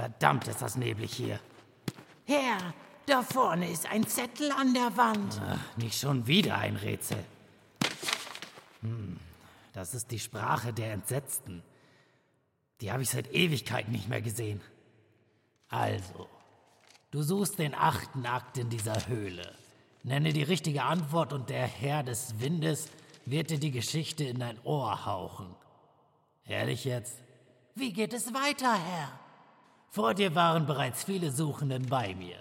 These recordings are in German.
Verdammt, ist das neblig hier. Herr, da vorne ist ein Zettel an der Wand. Ach, nicht schon wieder ein Rätsel. Hm, das ist die Sprache der Entsetzten. Die habe ich seit Ewigkeiten nicht mehr gesehen. Also, du suchst den achten Akt in dieser Höhle. Nenne die richtige Antwort und der Herr des Windes wird dir die Geschichte in dein Ohr hauchen. Ehrlich jetzt? Wie geht es weiter, Herr? Vor dir waren bereits viele Suchenden bei mir.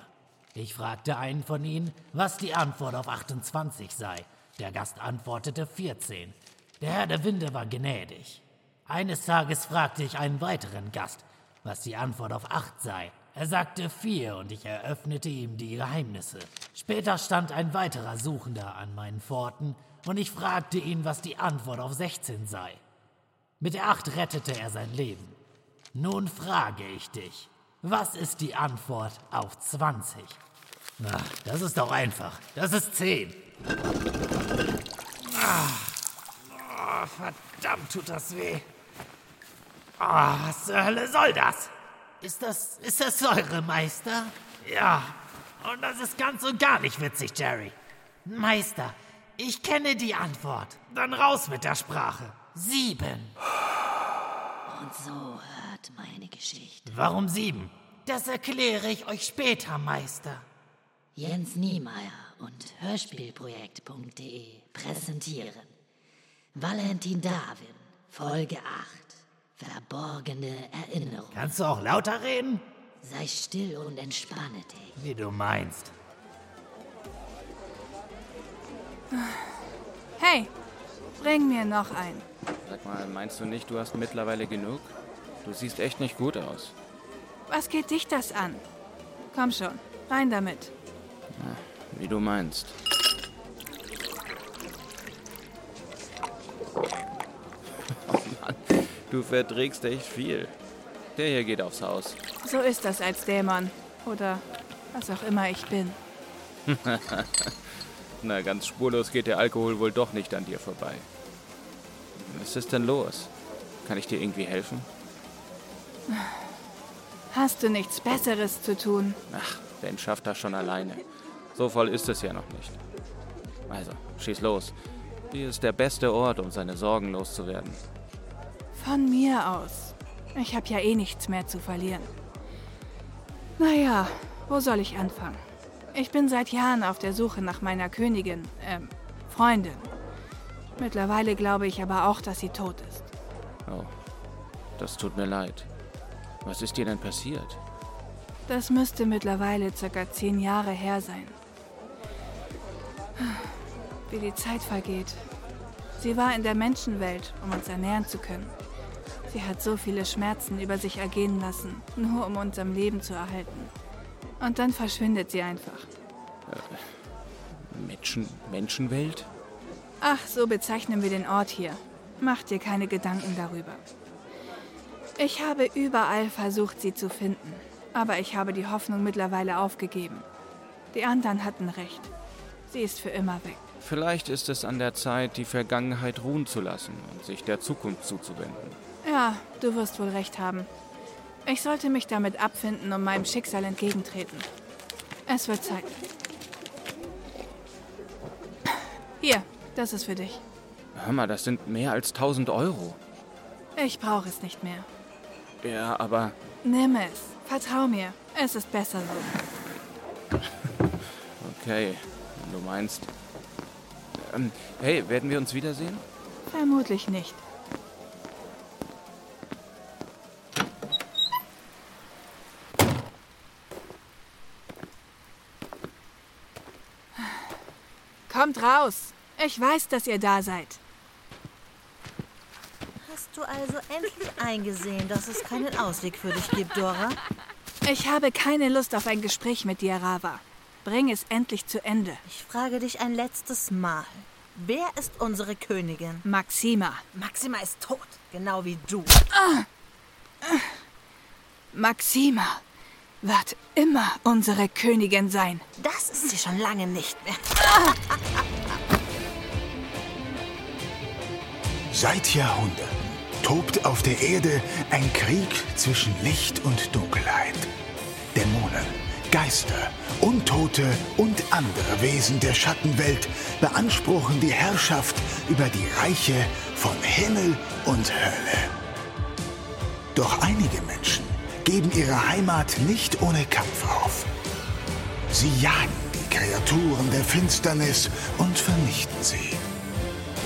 Ich fragte einen von ihnen, was die Antwort auf 28 sei. Der Gast antwortete 14. Der Herr der Winde war gnädig. Eines Tages fragte ich einen weiteren Gast, was die Antwort auf 8 sei. Er sagte 4 und ich eröffnete ihm die Geheimnisse. Später stand ein weiterer Suchender an meinen Pforten und ich fragte ihn, was die Antwort auf 16 sei. Mit der 8 rettete er sein Leben. Nun frage ich dich, was ist die Antwort auf 20? Na, das ist doch einfach. Das ist 10. Ah, oh, verdammt tut das weh. Oh, was zur Hölle soll das? Ist das, ist das Säure, Meister? Ja, und das ist ganz und gar nicht witzig, Jerry. Meister, ich kenne die Antwort. Dann raus mit der Sprache. Sieben. Und so hört meine Geschichte. Warum sieben? Das erkläre ich euch später, Meister. Jens Niemeyer und Hörspielprojekt.de präsentieren Valentin Darwin, Folge 8. Verborgene Erinnerung. Kannst du auch lauter reden? Sei still und entspanne dich. Wie du meinst. Hey, bring mir noch ein. Sag mal, meinst du nicht, du hast mittlerweile genug? Du siehst echt nicht gut aus. Was geht dich das an? Komm schon, rein damit. Na, wie du meinst. Oh Mann, du verträgst echt viel. Der hier geht aufs Haus. So ist das als Dämon. Oder was auch immer ich bin. Na, ganz spurlos geht der Alkohol wohl doch nicht an dir vorbei. Was ist denn los? Kann ich dir irgendwie helfen? Hast du nichts Besseres zu tun? Ach, Ben schafft das schon alleine. So voll ist es ja noch nicht. Also, schieß los. Hier ist der beste Ort, um seine Sorgen loszuwerden. Von mir aus. Ich habe ja eh nichts mehr zu verlieren. Naja, wo soll ich anfangen? Ich bin seit Jahren auf der Suche nach meiner Königin, ähm, Freundin. Mittlerweile glaube ich aber auch, dass sie tot ist. Oh, das tut mir leid. Was ist dir denn passiert? Das müsste mittlerweile circa zehn Jahre her sein. Wie die Zeit vergeht. Sie war in der Menschenwelt, um uns ernähren zu können. Sie hat so viele Schmerzen über sich ergehen lassen, nur um uns am Leben zu erhalten. Und dann verschwindet sie einfach. Äh, Menschen, Menschenwelt? Ach, so bezeichnen wir den Ort hier. Mach dir keine Gedanken darüber. Ich habe überall versucht, sie zu finden, aber ich habe die Hoffnung mittlerweile aufgegeben. Die anderen hatten recht. Sie ist für immer weg. Vielleicht ist es an der Zeit, die Vergangenheit ruhen zu lassen und sich der Zukunft zuzuwenden. Ja, du wirst wohl recht haben. Ich sollte mich damit abfinden und meinem Schicksal entgegentreten. Es wird Zeit. Hier, das ist für dich. Hör mal, das sind mehr als 1000 Euro. Ich brauche es nicht mehr. Ja, aber. Nimm es. Vertrau mir. Es ist besser so. okay, wenn du meinst. Ähm, hey, werden wir uns wiedersehen? Vermutlich nicht. Kommt raus. Ich weiß, dass ihr da seid. Hast du also endlich eingesehen, dass es keinen Ausweg für dich gibt, Dora? Ich habe keine Lust auf ein Gespräch mit dir, Rava. Bring es endlich zu Ende. Ich frage dich ein letztes Mal. Wer ist unsere Königin? Maxima. Maxima ist tot, genau wie du. Ah. Maxima wird immer unsere Königin sein. Das ist sie schon lange nicht mehr. Seit Jahrhunderten tobt auf der Erde ein Krieg zwischen Licht und Dunkelheit. Dämonen, Geister, Untote und andere Wesen der Schattenwelt beanspruchen die Herrschaft über die Reiche von Himmel und Hölle. Doch einige Menschen geben ihre Heimat nicht ohne Kampf auf. Sie jagen die Kreaturen der Finsternis und vernichten sie.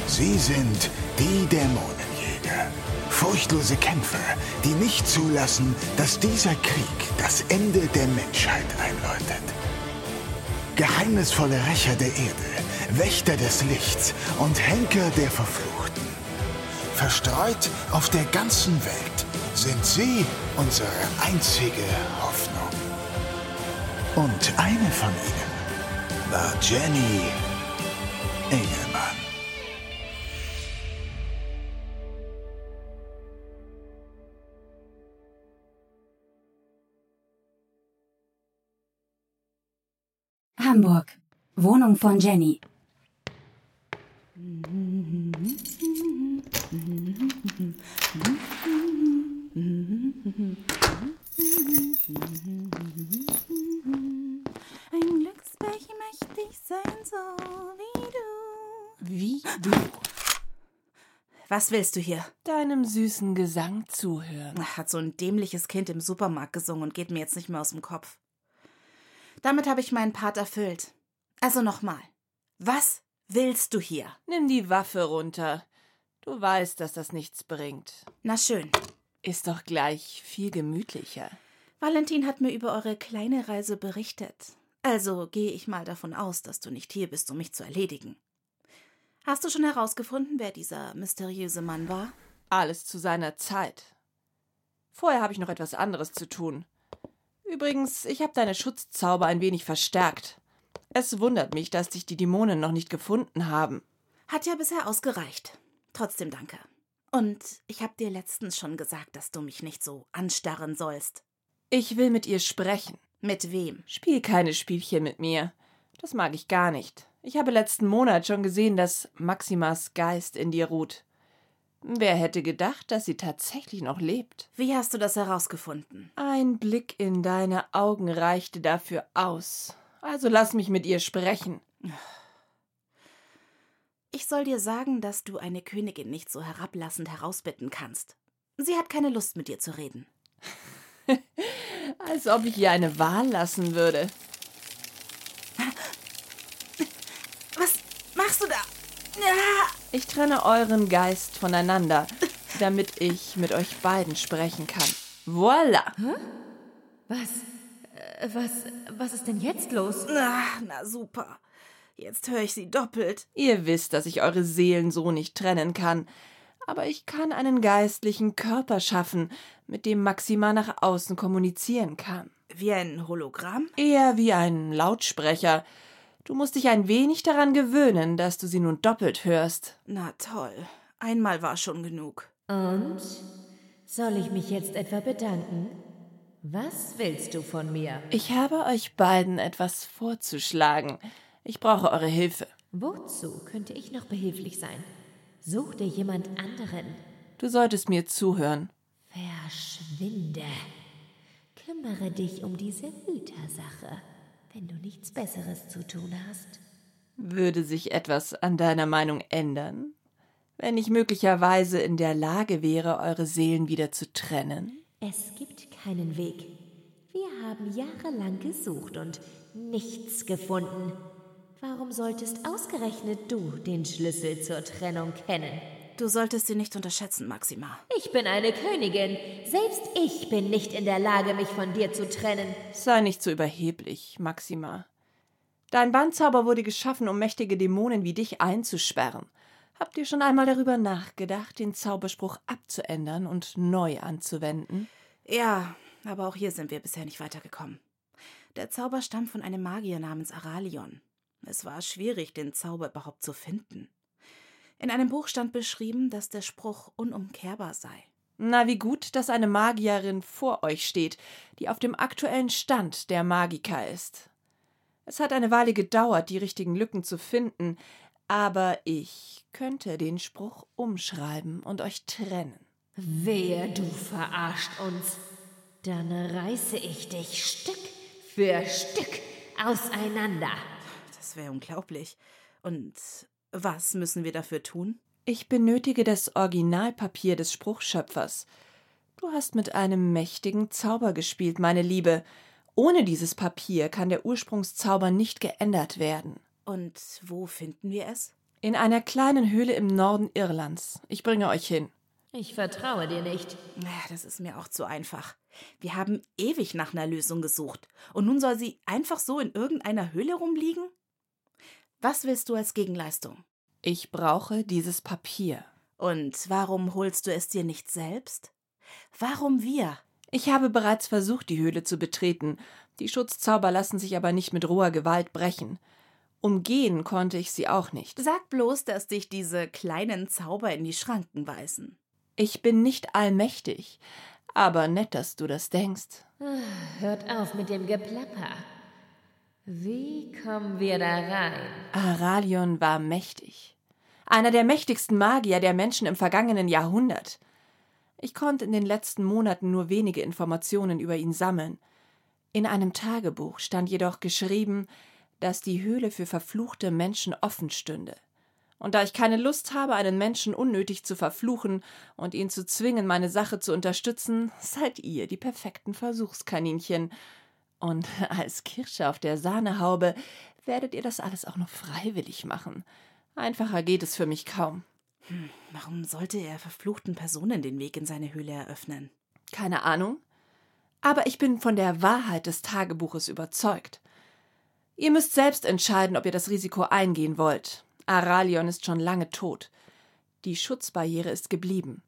Sie sind die Dämonenjäger. Furchtlose Kämpfer, die nicht zulassen, dass dieser Krieg das Ende der Menschheit einläutet. Geheimnisvolle Rächer der Erde, Wächter des Lichts und Henker der Verfluchten. Verstreut auf der ganzen Welt sind sie unsere einzige Hoffnung. Und eine von ihnen war Jenny Engelmann. Hamburg. Wohnung von Jenny. Ein Glückspärchen möchte ich sein, so wie du. Wie du? Was willst du hier? Deinem süßen Gesang zuhören. Hat so ein dämliches Kind im Supermarkt gesungen und geht mir jetzt nicht mehr aus dem Kopf. Damit habe ich meinen Part erfüllt. Also nochmal. Was willst du hier? Nimm die Waffe runter. Du weißt, dass das nichts bringt. Na schön. Ist doch gleich viel gemütlicher. Valentin hat mir über eure kleine Reise berichtet. Also gehe ich mal davon aus, dass du nicht hier bist, um mich zu erledigen. Hast du schon herausgefunden, wer dieser mysteriöse Mann war? Alles zu seiner Zeit. Vorher habe ich noch etwas anderes zu tun. Übrigens, ich habe deine Schutzzauber ein wenig verstärkt. Es wundert mich, dass dich die Dämonen noch nicht gefunden haben. Hat ja bisher ausgereicht. Trotzdem danke. Und ich habe dir letztens schon gesagt, dass du mich nicht so anstarren sollst. Ich will mit ihr sprechen. Mit wem? Spiel keine Spielchen mit mir. Das mag ich gar nicht. Ich habe letzten Monat schon gesehen, dass Maximas Geist in dir ruht. Wer hätte gedacht, dass sie tatsächlich noch lebt? Wie hast du das herausgefunden? Ein Blick in deine Augen reichte dafür aus. Also lass mich mit ihr sprechen. Ich soll dir sagen, dass du eine Königin nicht so herablassend herausbitten kannst. Sie hat keine Lust, mit dir zu reden. Als ob ich ihr eine Wahl lassen würde. Was machst du da? Ja. Ich trenne euren Geist voneinander, damit ich mit euch beiden sprechen kann. Voila! Was? Äh, was, was ist denn jetzt los? Na, na super. Jetzt höre ich sie doppelt. Ihr wisst, dass ich eure Seelen so nicht trennen kann. Aber ich kann einen geistlichen Körper schaffen, mit dem Maxima nach außen kommunizieren kann. Wie ein Hologramm? Eher wie ein Lautsprecher. Du musst dich ein wenig daran gewöhnen, dass du sie nun doppelt hörst. Na toll. Einmal war schon genug. Und? Soll ich mich jetzt etwa bedanken? Was willst du von mir? Ich habe euch beiden etwas vorzuschlagen. Ich brauche eure Hilfe. Wozu könnte ich noch behilflich sein? Such dir jemand anderen. Du solltest mir zuhören. Verschwinde. Kümmere dich um diese Hütersache, wenn du nichts Besseres zu tun hast. Würde sich etwas an deiner Meinung ändern? Wenn ich möglicherweise in der Lage wäre, eure Seelen wieder zu trennen? Es gibt keinen Weg. Wir haben jahrelang gesucht und nichts gefunden. Warum solltest ausgerechnet du den Schlüssel zur Trennung kennen? Du solltest sie nicht unterschätzen, Maxima. Ich bin eine Königin. Selbst ich bin nicht in der Lage, mich von dir zu trennen. Sei nicht so überheblich, Maxima. Dein Bandzauber wurde geschaffen, um mächtige Dämonen wie dich einzusperren. Habt ihr schon einmal darüber nachgedacht, den Zauberspruch abzuändern und neu anzuwenden? Ja, aber auch hier sind wir bisher nicht weitergekommen. Der Zauber stammt von einem Magier namens Aralion. Es war schwierig, den Zauber überhaupt zu finden. In einem Buch stand beschrieben, dass der Spruch unumkehrbar sei. Na, wie gut, dass eine Magierin vor euch steht, die auf dem aktuellen Stand der Magiker ist. Es hat eine Weile gedauert, die richtigen Lücken zu finden, aber ich könnte den Spruch umschreiben und euch trennen. Wehe, du verarscht uns. Dann reiße ich dich Stück für Stück auseinander. Das wäre unglaublich. Und was müssen wir dafür tun? Ich benötige das Originalpapier des Spruchschöpfers. Du hast mit einem mächtigen Zauber gespielt, meine Liebe. Ohne dieses Papier kann der Ursprungszauber nicht geändert werden. Und wo finden wir es? In einer kleinen Höhle im Norden Irlands. Ich bringe euch hin. Ich vertraue dir nicht. Das ist mir auch zu einfach. Wir haben ewig nach einer Lösung gesucht. Und nun soll sie einfach so in irgendeiner Höhle rumliegen? Was willst du als Gegenleistung? Ich brauche dieses Papier. Und warum holst du es dir nicht selbst? Warum wir? Ich habe bereits versucht, die Höhle zu betreten. Die Schutzzauber lassen sich aber nicht mit roher Gewalt brechen. Umgehen konnte ich sie auch nicht. Sag bloß, dass dich diese kleinen Zauber in die Schranken weisen. Ich bin nicht allmächtig, aber nett, dass du das denkst. Hört auf mit dem Geplapper. Wie kommen wir da rein? Aralion war mächtig. Einer der mächtigsten Magier der Menschen im vergangenen Jahrhundert. Ich konnte in den letzten Monaten nur wenige Informationen über ihn sammeln. In einem Tagebuch stand jedoch geschrieben, dass die Höhle für verfluchte Menschen offen stünde. Und da ich keine Lust habe, einen Menschen unnötig zu verfluchen und ihn zu zwingen, meine Sache zu unterstützen, seid ihr die perfekten Versuchskaninchen. Und als Kirsche auf der Sahnehaube werdet ihr das alles auch noch freiwillig machen. Einfacher geht es für mich kaum. Hm, warum sollte er verfluchten Personen den Weg in seine Höhle eröffnen? Keine Ahnung. Aber ich bin von der Wahrheit des Tagebuches überzeugt. Ihr müsst selbst entscheiden, ob ihr das Risiko eingehen wollt. Aralion ist schon lange tot. Die Schutzbarriere ist geblieben,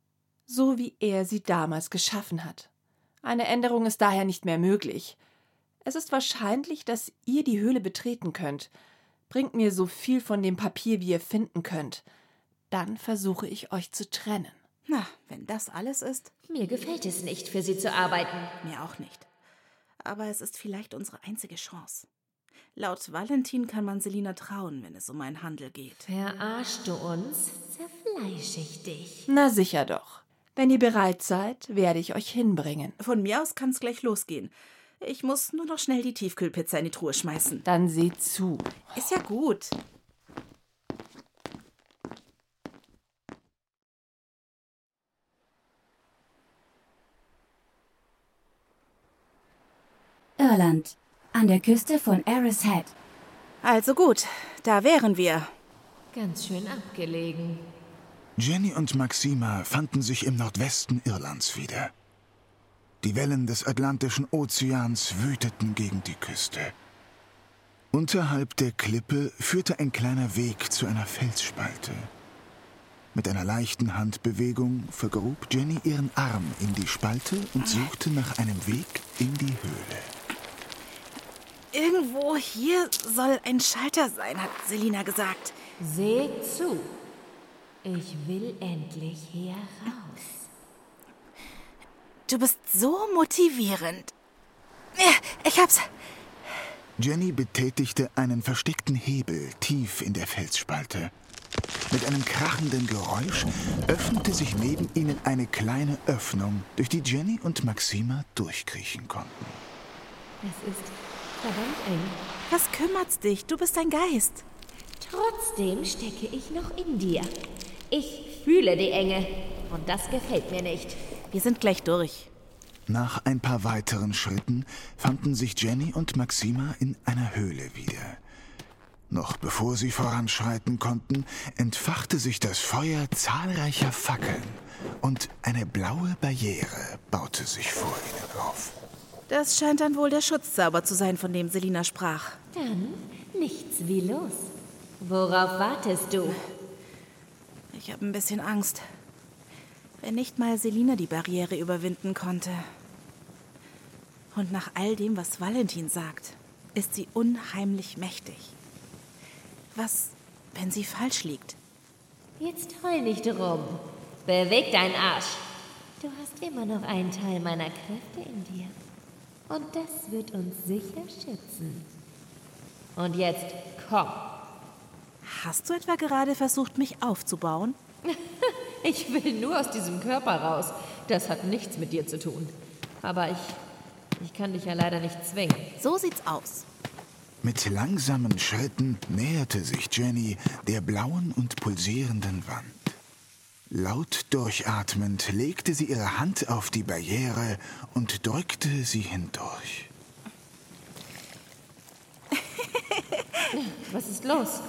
so wie er sie damals geschaffen hat. Eine Änderung ist daher nicht mehr möglich. Es ist wahrscheinlich, dass ihr die Höhle betreten könnt. Bringt mir so viel von dem Papier, wie ihr finden könnt. Dann versuche ich euch zu trennen. Na, wenn das alles ist. Mir gefällt es nicht, für sie zu arbeiten. Mir auch nicht. Aber es ist vielleicht unsere einzige Chance. Laut Valentin kann man Selina trauen, wenn es um einen Handel geht. Verarschst du uns, zerfleisch ich dich. Na sicher doch. Wenn ihr bereit seid, werde ich euch hinbringen. Von mir aus kann's gleich losgehen. Ich muss nur noch schnell die Tiefkühlpizza in die Truhe schmeißen. Dann seht zu. Ist ja gut. Irland, an der Küste von Eris Head. Also gut, da wären wir. Ganz schön abgelegen. Jenny und Maxima fanden sich im Nordwesten Irlands wieder. Die Wellen des Atlantischen Ozeans wüteten gegen die Küste. Unterhalb der Klippe führte ein kleiner Weg zu einer Felsspalte. Mit einer leichten Handbewegung vergrub Jenny ihren Arm in die Spalte und suchte nach einem Weg in die Höhle. Irgendwo hier soll ein Schalter sein, hat Selina gesagt. Seh zu. Ich will endlich hier raus. Du bist so motivierend. Ja, Ich hab's. Jenny betätigte einen versteckten Hebel tief in der Felsspalte. Mit einem krachenden Geräusch öffnete sich neben ihnen eine kleine Öffnung, durch die Jenny und Maxima durchkriechen konnten. Es ist verdammt eng. Was kümmert's dich? Du bist ein Geist. Trotzdem stecke ich noch in dir. Ich fühle die Enge. Und das gefällt mir nicht. Wir sind gleich durch. Nach ein paar weiteren Schritten fanden sich Jenny und Maxima in einer Höhle wieder. Noch bevor sie voranschreiten konnten, entfachte sich das Feuer zahlreicher Fackeln und eine blaue Barriere baute sich vor ihnen auf. Das scheint dann wohl der Schutzzauber zu sein, von dem Selina sprach. Dann nichts wie los. Worauf wartest du? Ich habe ein bisschen Angst. Wenn nicht mal Selina die Barriere überwinden konnte. Und nach all dem, was Valentin sagt, ist sie unheimlich mächtig. Was, wenn sie falsch liegt? Jetzt heul nicht rum. Beweg deinen Arsch. Du hast immer noch einen Teil meiner Kräfte in dir. Und das wird uns sicher schützen. Und jetzt komm. Hast du etwa gerade versucht, mich aufzubauen? Ich will nur aus diesem Körper raus. Das hat nichts mit dir zu tun. Aber ich. Ich kann dich ja leider nicht zwingen. So sieht's aus. Mit langsamen Schritten näherte sich Jenny der blauen und pulsierenden Wand. Laut durchatmend legte sie ihre Hand auf die Barriere und drückte sie hindurch. Was ist los?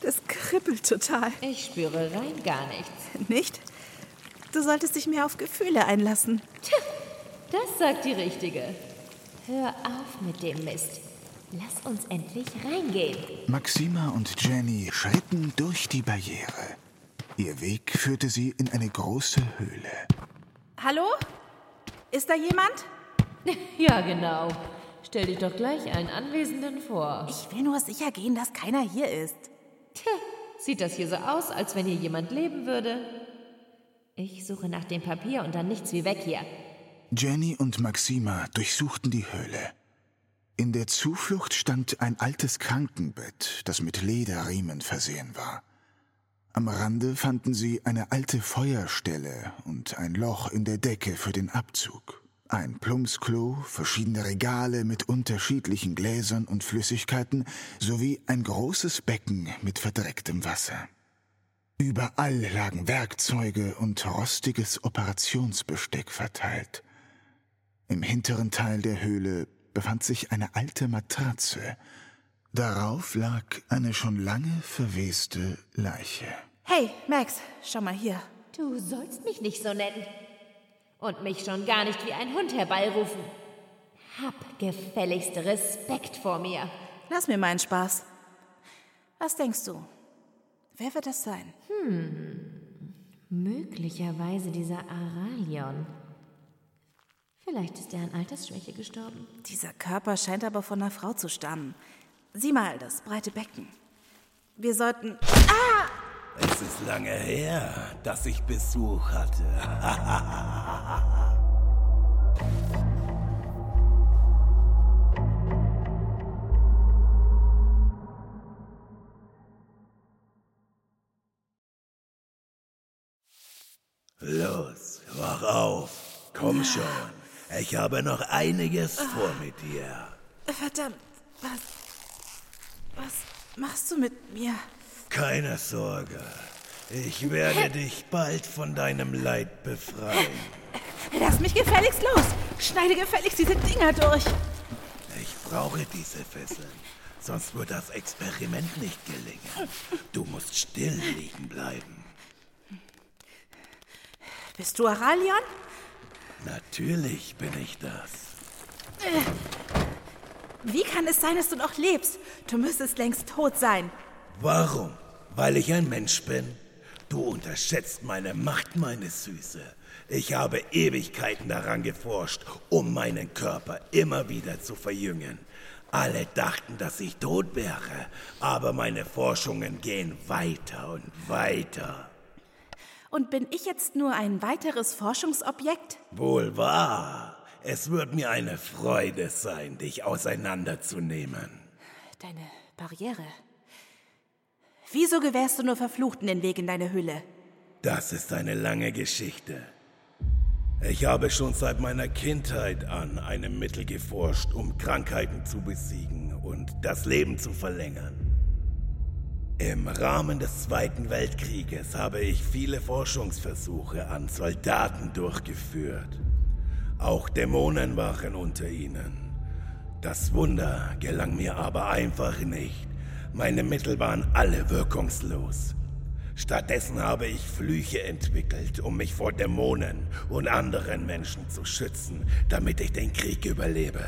Das kribbelt total. Ich spüre rein gar nichts. Nicht? Du solltest dich mehr auf Gefühle einlassen. Das sagt die Richtige. Hör auf mit dem Mist. Lass uns endlich reingehen. Maxima und Jenny schritten durch die Barriere. Ihr Weg führte sie in eine große Höhle. Hallo? Ist da jemand? Ja, genau. Stell dich doch gleich einen Anwesenden vor. Ich will nur sicher gehen, dass keiner hier ist. Tja, sieht das hier so aus, als wenn hier jemand leben würde? Ich suche nach dem Papier und dann nichts wie weg hier. Jenny und Maxima durchsuchten die Höhle. In der Zuflucht stand ein altes Krankenbett, das mit Lederriemen versehen war. Am Rande fanden sie eine alte Feuerstelle und ein Loch in der Decke für den Abzug. Ein Plumpsklo, verschiedene Regale mit unterschiedlichen Gläsern und Flüssigkeiten sowie ein großes Becken mit verdrecktem Wasser. Überall lagen Werkzeuge und rostiges Operationsbesteck verteilt. Im hinteren Teil der Höhle befand sich eine alte Matratze. Darauf lag eine schon lange verweste Leiche. Hey, Max, schau mal hier. Du sollst mich nicht so nennen. Und mich schon gar nicht wie ein Hund herbeirufen. Hab gefälligst Respekt vor mir. Lass mir meinen Spaß. Was denkst du? Wer wird das sein? Möglicherweise dieser Aralion. Vielleicht ist er an Altersschwäche gestorben. Dieser Körper scheint aber von einer Frau zu stammen. Sieh mal, das breite Becken. Wir sollten. Es ist lange her, dass ich Besuch hatte. Los, wach auf. Komm schon. Ich habe noch einiges vor mit dir. Verdammt, was. Was machst du mit mir? Keine Sorge. Ich werde dich bald von deinem Leid befreien. Lass mich gefälligst los! Schneide gefälligst diese Dinger durch! Ich brauche diese Fesseln. Sonst wird das Experiment nicht gelingen. Du musst still liegen bleiben. Bist du Aralion? Natürlich bin ich das. Wie kann es sein, dass du noch lebst? Du müsstest längst tot sein. Warum? Weil ich ein Mensch bin? Du unterschätzt meine Macht, meine Süße. Ich habe Ewigkeiten daran geforscht, um meinen Körper immer wieder zu verjüngen. Alle dachten, dass ich tot wäre, aber meine Forschungen gehen weiter und weiter. Und bin ich jetzt nur ein weiteres Forschungsobjekt? Wohl wahr. Es wird mir eine Freude sein, dich auseinanderzunehmen. Deine Barriere. Wieso gewährst du nur Verfluchten den Weg in deine Hülle? Das ist eine lange Geschichte. Ich habe schon seit meiner Kindheit an einem Mittel geforscht, um Krankheiten zu besiegen und das Leben zu verlängern. Im Rahmen des Zweiten Weltkrieges habe ich viele Forschungsversuche an Soldaten durchgeführt. Auch Dämonen waren unter ihnen. Das Wunder gelang mir aber einfach nicht. Meine Mittel waren alle wirkungslos. Stattdessen habe ich Flüche entwickelt, um mich vor Dämonen und anderen Menschen zu schützen, damit ich den Krieg überlebe.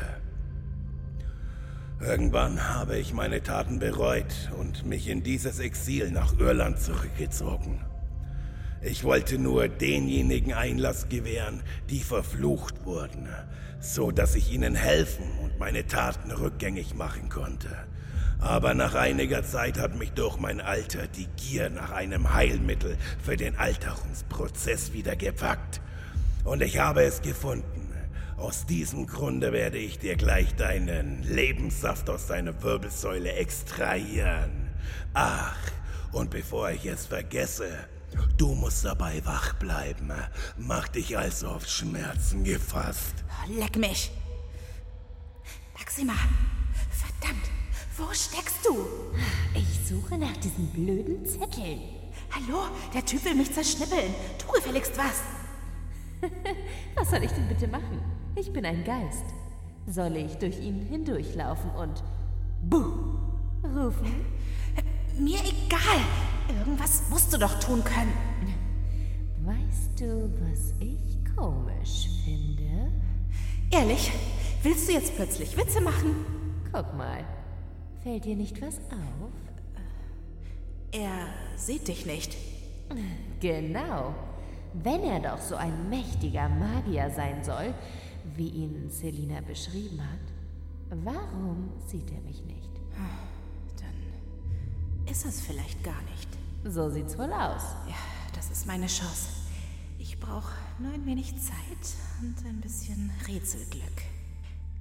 Irgendwann habe ich meine Taten bereut und mich in dieses Exil nach Irland zurückgezogen. Ich wollte nur denjenigen Einlass gewähren, die verflucht wurden, so dass ich ihnen helfen und meine Taten rückgängig machen konnte. Aber nach einiger Zeit hat mich durch mein Alter die Gier nach einem Heilmittel für den Alterungsprozess wieder gepackt. Und ich habe es gefunden. Aus diesem Grunde werde ich dir gleich deinen Lebenssaft aus deiner Wirbelsäule extrahieren. Ach, und bevor ich es vergesse, Du musst dabei wach bleiben. Mach dich also auf Schmerzen gefasst. Leck mich. Maxima, verdammt, wo steckst du? Ich suche nach diesen blöden Zetteln. Hallo, der Typ will mich zerschnippeln. Tu gefälligst was. Was soll ich denn bitte machen? Ich bin ein Geist. Soll ich durch ihn hindurchlaufen und Buh rufen? Mir egal. Irgendwas musst du doch tun können. Weißt du, was ich komisch finde? Ehrlich, willst du jetzt plötzlich Witze machen? Guck mal. Fällt dir nicht was auf? Er sieht dich nicht. Genau. Wenn er doch so ein mächtiger Magier sein soll, wie ihn Selina beschrieben hat, warum sieht er mich nicht? Dann ist es vielleicht gar nicht. So sieht's wohl aus. Ja, das ist meine Chance. Ich brauche nur ein wenig Zeit und ein bisschen Rätselglück.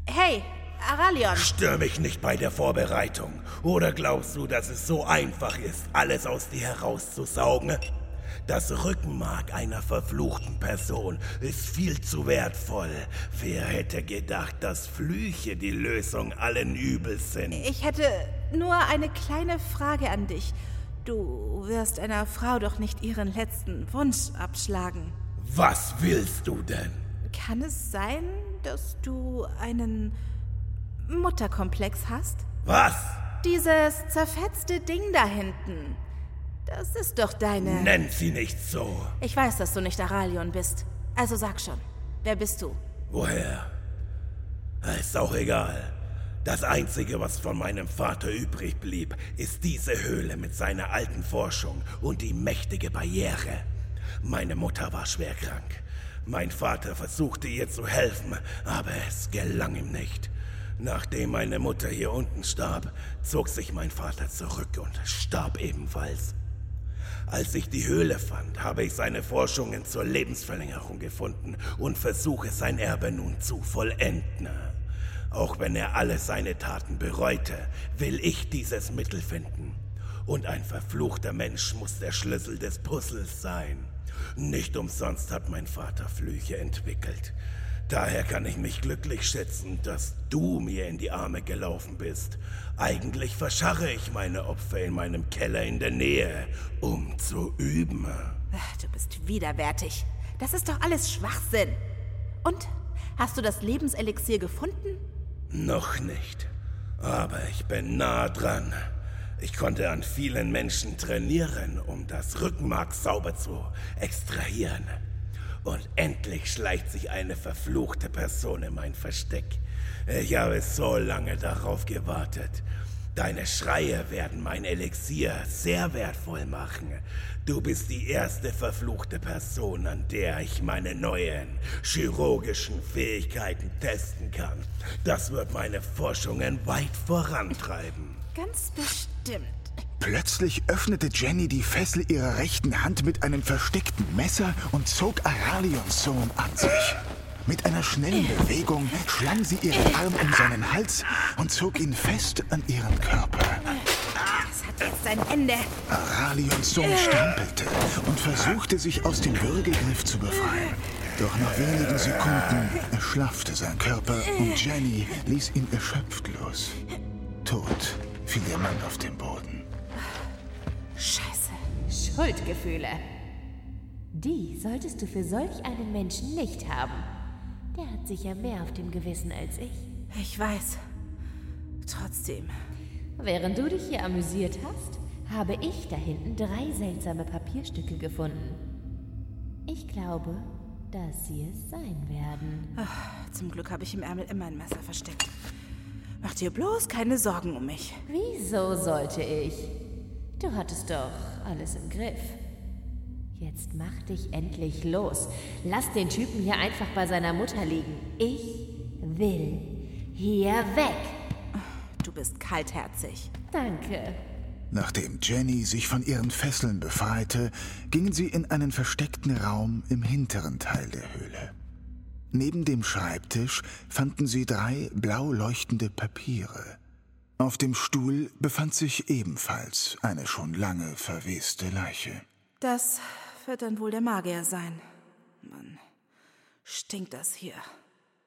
Hey, Aralion! Stör mich nicht bei der Vorbereitung. Oder glaubst du, dass es so einfach ist, alles aus dir herauszusaugen? Das Rückenmark einer verfluchten Person ist viel zu wertvoll. Wer hätte gedacht, dass Flüche die Lösung allen Übels sind? Ich hätte nur eine kleine Frage an dich. Du wirst einer Frau doch nicht ihren letzten Wunsch abschlagen. Was willst du denn? Kann es sein, dass du einen Mutterkomplex hast? Was? Dieses zerfetzte Ding da hinten. Das ist doch deine. Nenn sie nicht so. Ich weiß, dass du nicht Aralion bist. Also sag schon, wer bist du? Woher? Ist auch egal. Das Einzige, was von meinem Vater übrig blieb, ist diese Höhle mit seiner alten Forschung und die mächtige Barriere. Meine Mutter war schwer krank. Mein Vater versuchte ihr zu helfen, aber es gelang ihm nicht. Nachdem meine Mutter hier unten starb, zog sich mein Vater zurück und starb ebenfalls. Als ich die Höhle fand, habe ich seine Forschungen zur Lebensverlängerung gefunden und versuche sein Erbe nun zu vollenden. Auch wenn er alle seine Taten bereute, will ich dieses Mittel finden. Und ein verfluchter Mensch muss der Schlüssel des Puzzles sein. Nicht umsonst hat mein Vater Flüche entwickelt. Daher kann ich mich glücklich schätzen, dass du mir in die Arme gelaufen bist. Eigentlich verscharre ich meine Opfer in meinem Keller in der Nähe, um zu üben. Du bist widerwärtig. Das ist doch alles Schwachsinn. Und? Hast du das Lebenselixier gefunden? Noch nicht. Aber ich bin nah dran. Ich konnte an vielen Menschen trainieren, um das Rückenmark sauber zu extrahieren. Und endlich schleicht sich eine verfluchte Person in mein Versteck. Ich habe so lange darauf gewartet. Deine Schreie werden mein Elixier sehr wertvoll machen. Du bist die erste verfluchte Person, an der ich meine neuen chirurgischen Fähigkeiten testen kann. Das wird meine Forschungen weit vorantreiben. Ganz bestimmt. Plötzlich öffnete Jenny die Fessel ihrer rechten Hand mit einem versteckten Messer und zog Aralions Sohn an sich. Mit einer schnellen Bewegung schlang sie ihren Arm um seinen Hals und zog ihn fest an ihren Körper. Das hat jetzt ein Ende. Aralions Sohn stampelte und versuchte, sich aus dem Würgegriff zu befreien. Doch nach wenigen Sekunden erschlaffte sein Körper und Jenny ließ ihn erschöpft los. Tot fiel der Mann auf den Boden. Schuldgefühle. Die solltest du für solch einen Menschen nicht haben. Der hat sicher mehr auf dem Gewissen als ich. Ich weiß. Trotzdem. Während du dich hier amüsiert hast, habe ich da hinten drei seltsame Papierstücke gefunden. Ich glaube, dass sie es sein werden. Ach, zum Glück habe ich im Ärmel immer ein Messer versteckt. Mach dir bloß keine Sorgen um mich. Wieso sollte ich? Du hattest doch alles im Griff. Jetzt mach dich endlich los. Lass den Typen hier einfach bei seiner Mutter liegen. Ich will hier weg. Du bist kaltherzig. Danke. Nachdem Jenny sich von ihren Fesseln befreite, gingen sie in einen versteckten Raum im hinteren Teil der Höhle. Neben dem Schreibtisch fanden sie drei blau leuchtende Papiere. Auf dem Stuhl befand sich ebenfalls eine schon lange verweste Leiche. Das wird dann wohl der Magier sein. Mann, stinkt das hier.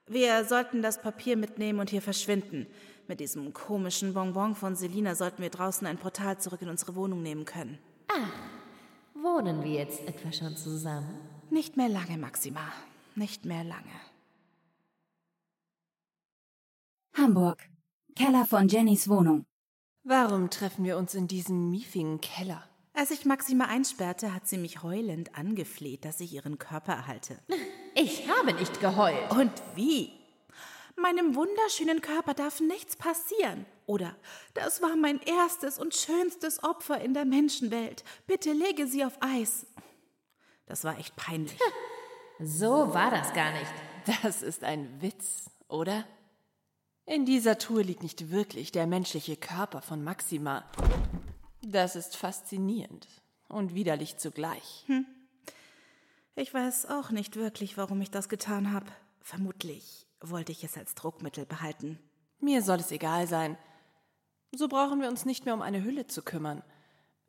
Wir sollten das Papier mitnehmen und hier verschwinden. Mit diesem komischen Bonbon von Selina sollten wir draußen ein Portal zurück in unsere Wohnung nehmen können. Wohnen wir jetzt etwa schon zusammen? Nicht mehr lange, Maxima. Nicht mehr lange. Hamburg. Keller von Jennys Wohnung. Warum treffen wir uns in diesem miefigen Keller? Als ich Maxima einsperrte, hat sie mich heulend angefleht, dass ich ihren Körper erhalte. Ich habe nicht geheult. Und wie? Meinem wunderschönen Körper darf nichts passieren. Oder das war mein erstes und schönstes Opfer in der Menschenwelt. Bitte lege sie auf Eis. Das war echt peinlich. So war das gar nicht. Das ist ein Witz, oder? In dieser Truhe liegt nicht wirklich der menschliche Körper von Maxima. Das ist faszinierend und widerlich zugleich. Ich weiß auch nicht wirklich, warum ich das getan habe. Vermutlich wollte ich es als Druckmittel behalten. Mir soll es egal sein. So brauchen wir uns nicht mehr um eine Hülle zu kümmern.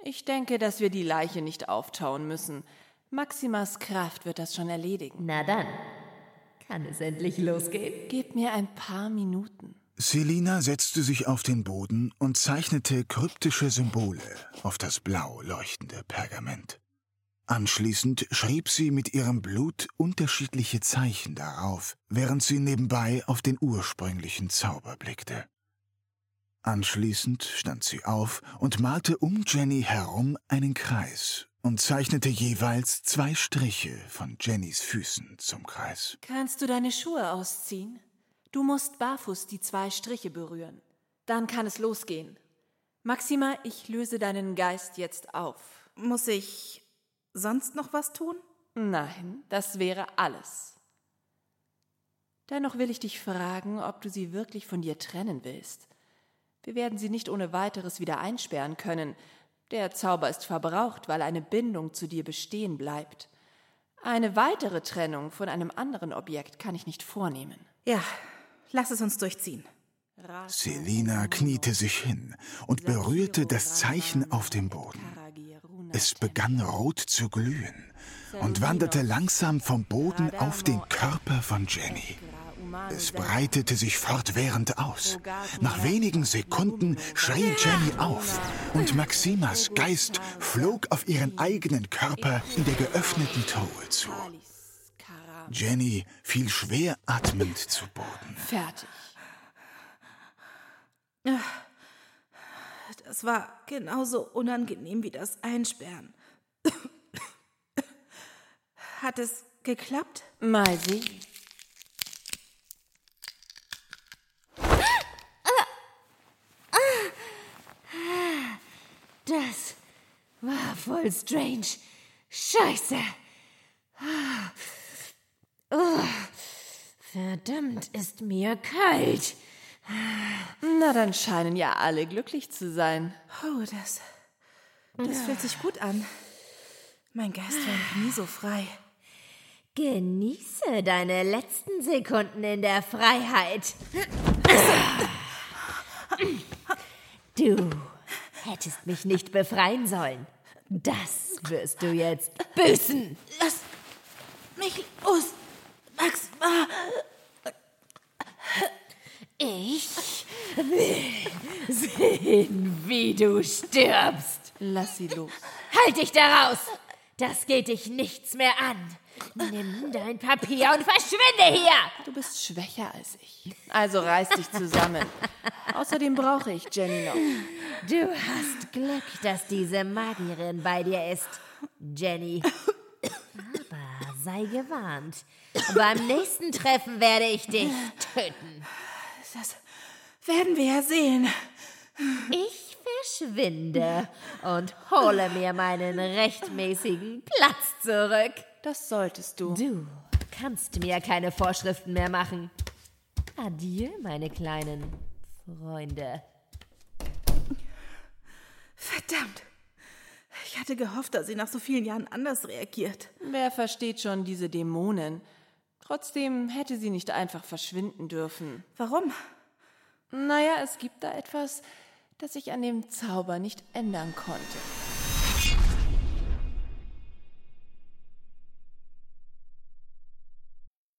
Ich denke, dass wir die Leiche nicht auftauen müssen. Maximas Kraft wird das schon erledigen. Na dann, kann es endlich losgehen? Gib mir ein paar Minuten. Selina setzte sich auf den Boden und zeichnete kryptische Symbole auf das blau leuchtende Pergament. Anschließend schrieb sie mit ihrem Blut unterschiedliche Zeichen darauf, während sie nebenbei auf den ursprünglichen Zauber blickte. Anschließend stand sie auf und malte um Jenny herum einen Kreis und zeichnete jeweils zwei Striche von Jennys Füßen zum Kreis. Kannst du deine Schuhe ausziehen? Du musst barfuß die zwei Striche berühren. Dann kann es losgehen. Maxima, ich löse deinen Geist jetzt auf. Muss ich sonst noch was tun? Nein, das wäre alles. Dennoch will ich dich fragen, ob du sie wirklich von dir trennen willst. Wir werden sie nicht ohne weiteres wieder einsperren können. Der Zauber ist verbraucht, weil eine Bindung zu dir bestehen bleibt. Eine weitere Trennung von einem anderen Objekt kann ich nicht vornehmen. Ja, lass es uns durchziehen. Selina kniete sich hin und berührte das Zeichen auf dem Boden. Es begann rot zu glühen und wanderte langsam vom Boden auf den Körper von Jenny. Es breitete sich fortwährend aus. Nach wenigen Sekunden schrie Jenny auf und Maximas Geist flog auf ihren eigenen Körper in der geöffneten Truhe zu. Jenny fiel schwer atmend zu Boden. Fertig. Das war genauso unangenehm wie das Einsperren. Hat es geklappt? Mal sehen. Das war voll strange. Scheiße. Oh, verdammt, ist mir kalt. Na, dann scheinen ja alle glücklich zu sein. Oh, das. Das fühlt sich gut an. Mein Geist war noch nie so frei. Genieße deine letzten Sekunden in der Freiheit. Du hättest mich nicht befreien sollen. Das wirst du jetzt büßen. Lass mich los, Max. Ich will sehen, wie du stirbst. Lass sie los. Halt dich da raus! Das geht dich nichts mehr an. Nimm dein Papier und verschwinde hier! Du bist schwächer als ich. Also reiß dich zusammen. Außerdem brauche ich Jenny noch. Du hast Glück, dass diese Magierin bei dir ist, Jenny. Aber sei gewarnt. Beim nächsten Treffen werde ich dich töten. Das werden wir ja sehen. Ich verschwinde und hole mir meinen rechtmäßigen Platz zurück. Das solltest du. Du kannst mir keine Vorschriften mehr machen. Adieu, meine kleinen Freunde. Verdammt! Ich hatte gehofft, dass sie nach so vielen Jahren anders reagiert. Wer versteht schon diese Dämonen? Trotzdem hätte sie nicht einfach verschwinden dürfen. Warum? Naja, es gibt da etwas, das ich an dem Zauber nicht ändern konnte.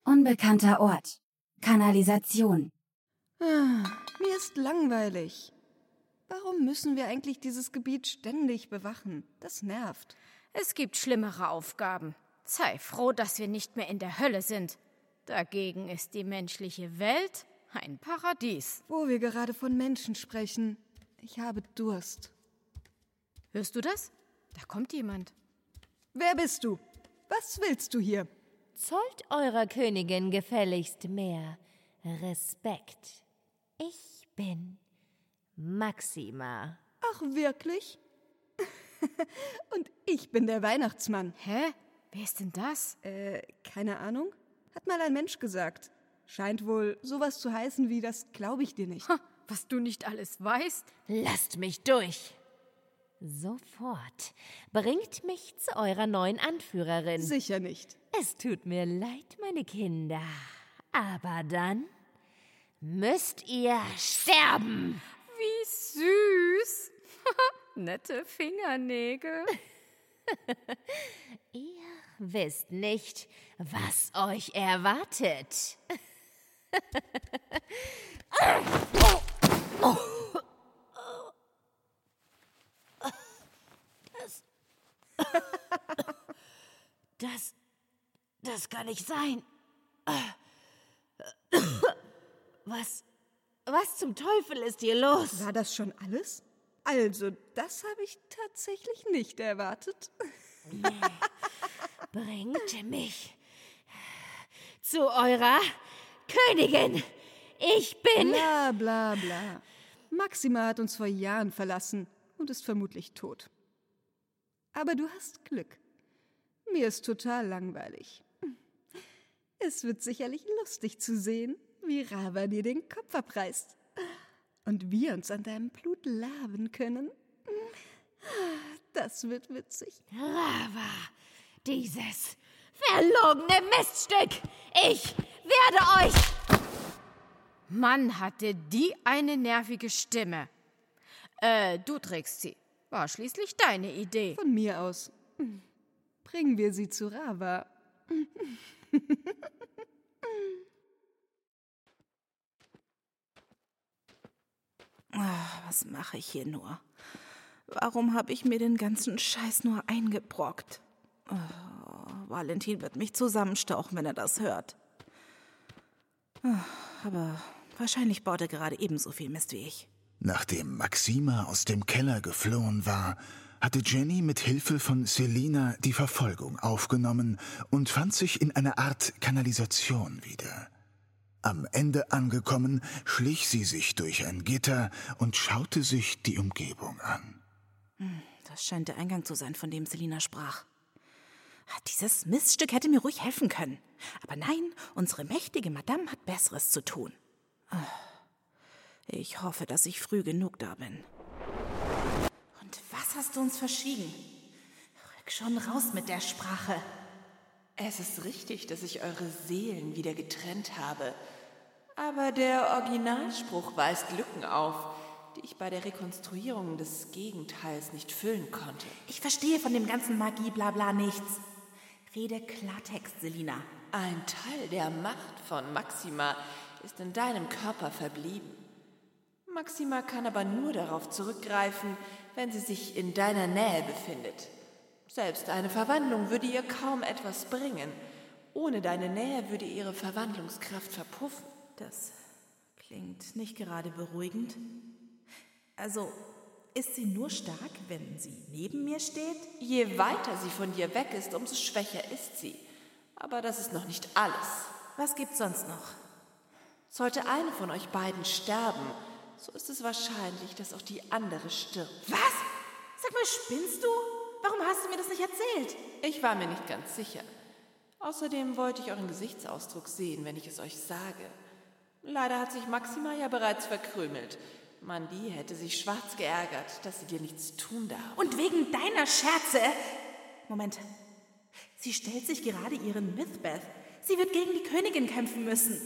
Unbekannter Ort. Kanalisation. Ah, mir ist langweilig. Warum müssen wir eigentlich dieses Gebiet ständig bewachen? Das nervt. Es gibt schlimmere Aufgaben. Sei froh, dass wir nicht mehr in der Hölle sind. Dagegen ist die menschliche Welt ein Paradies. Wo wir gerade von Menschen sprechen. Ich habe Durst. Hörst du das? Da kommt jemand. Wer bist du? Was willst du hier? Zollt eurer Königin gefälligst mehr Respekt. Ich bin Maxima. Ach, wirklich? Und ich bin der Weihnachtsmann. Hä? Wer ist denn das? Äh, keine Ahnung. Hat mal ein Mensch gesagt. Scheint wohl sowas zu heißen wie das glaube ich dir nicht. Ha, was du nicht alles weißt? Lasst mich durch. Sofort. Bringt mich zu eurer neuen Anführerin. Sicher nicht. Es tut mir leid, meine Kinder. Aber dann müsst ihr sterben. Süß. Nette Fingernägel. ihr wisst nicht, was euch erwartet. Das. Das. Das kann nicht sein. Was. Was zum Teufel ist hier los? War das schon alles? Also, das habe ich tatsächlich nicht erwartet. Bringt mich zu eurer Königin. Ich bin. Bla bla bla. Maxima hat uns vor Jahren verlassen und ist vermutlich tot. Aber du hast Glück. Mir ist total langweilig. Es wird sicherlich lustig zu sehen, wie Rava dir den Kopf abreißt. Und wir uns an deinem Blut laben können. Das wird witzig. Rava, dieses verlogene Miststück! Ich werde euch. Mann, hatte die eine nervige Stimme. Äh, du trägst sie. War schließlich deine Idee. Von mir aus. Bringen wir sie zu Rava. was mache ich hier nur? Warum habe ich mir den ganzen Scheiß nur eingebrockt? Oh, Valentin wird mich zusammenstauchen, wenn er das hört. Aber wahrscheinlich baut er gerade ebenso viel Mist wie ich. Nachdem Maxima aus dem Keller geflohen war, hatte Jenny mit Hilfe von Selina die Verfolgung aufgenommen und fand sich in einer Art Kanalisation wieder. Am Ende angekommen, schlich sie sich durch ein Gitter und schaute sich die Umgebung an. Hm, das scheint der Eingang zu sein, von dem Selina sprach. Dieses Miststück hätte mir ruhig helfen können. Aber nein, unsere mächtige Madame hat Besseres zu tun. Ah, ich hoffe, dass ich früh genug da bin. Und was hast du uns verschwiegen? Rück schon raus mit der Sprache. Es ist richtig, dass ich eure Seelen wieder getrennt habe. Aber der Originalspruch weist Lücken auf, die ich bei der Rekonstruierung des Gegenteils nicht füllen konnte. Ich verstehe von dem ganzen Magie-Blabla nichts. Rede Klartext, Selina. Ein Teil der Macht von Maxima ist in deinem Körper verblieben. Maxima kann aber nur darauf zurückgreifen, wenn sie sich in deiner Nähe befindet. Selbst eine Verwandlung würde ihr kaum etwas bringen. Ohne deine Nähe würde ihre Verwandlungskraft verpuffen. Das klingt nicht gerade beruhigend. Also, ist sie nur stark, wenn sie neben mir steht? Je weiter sie von dir weg ist, umso schwächer ist sie. Aber das ist noch nicht alles. Was gibt's sonst noch? Sollte eine von euch beiden sterben, so ist es wahrscheinlich, dass auch die andere stirbt. Was? Sag mal, spinnst du? Warum hast du mir das nicht erzählt? Ich war mir nicht ganz sicher. Außerdem wollte ich euren Gesichtsausdruck sehen, wenn ich es euch sage. Leider hat sich Maxima ja bereits verkrümelt. Mandy hätte sich schwarz geärgert, dass sie dir nichts tun darf. Und wegen deiner Scherze. Moment. Sie stellt sich gerade ihren Mythbeth. Sie wird gegen die Königin kämpfen müssen.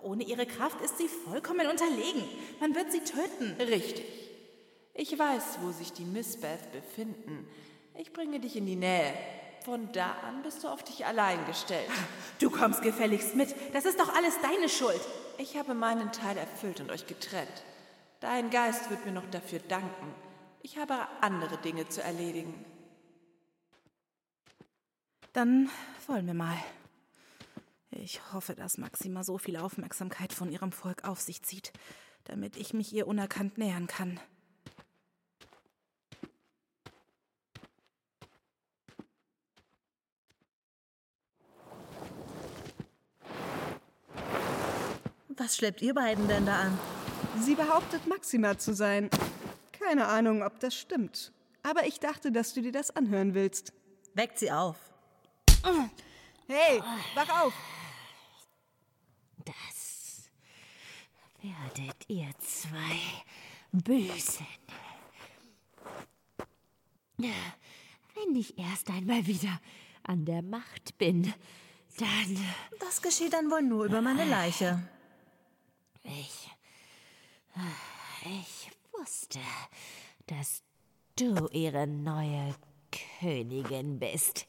Ohne ihre Kraft ist sie vollkommen unterlegen. Man wird sie töten. Richtig. Ich weiß, wo sich die Missbeth befinden. Ich bringe dich in die Nähe. Von da an bist du auf dich allein gestellt. Du kommst gefälligst mit. Das ist doch alles deine Schuld. Ich habe meinen Teil erfüllt und euch getrennt. Dein Geist wird mir noch dafür danken. Ich habe andere Dinge zu erledigen. Dann wollen wir mal. Ich hoffe, dass Maxima so viel Aufmerksamkeit von ihrem Volk auf sich zieht, damit ich mich ihr unerkannt nähern kann. Was schleppt ihr beiden denn da an? Sie behauptet, Maxima zu sein. Keine Ahnung, ob das stimmt. Aber ich dachte, dass du dir das anhören willst. Weckt sie auf. Hey, wach auf! Das werdet ihr zwei büßen. Wenn ich erst einmal wieder an der Macht bin, dann. Das geschieht dann wohl nur über meine Leiche. Ich. Ich wusste, dass du ihre neue Königin bist.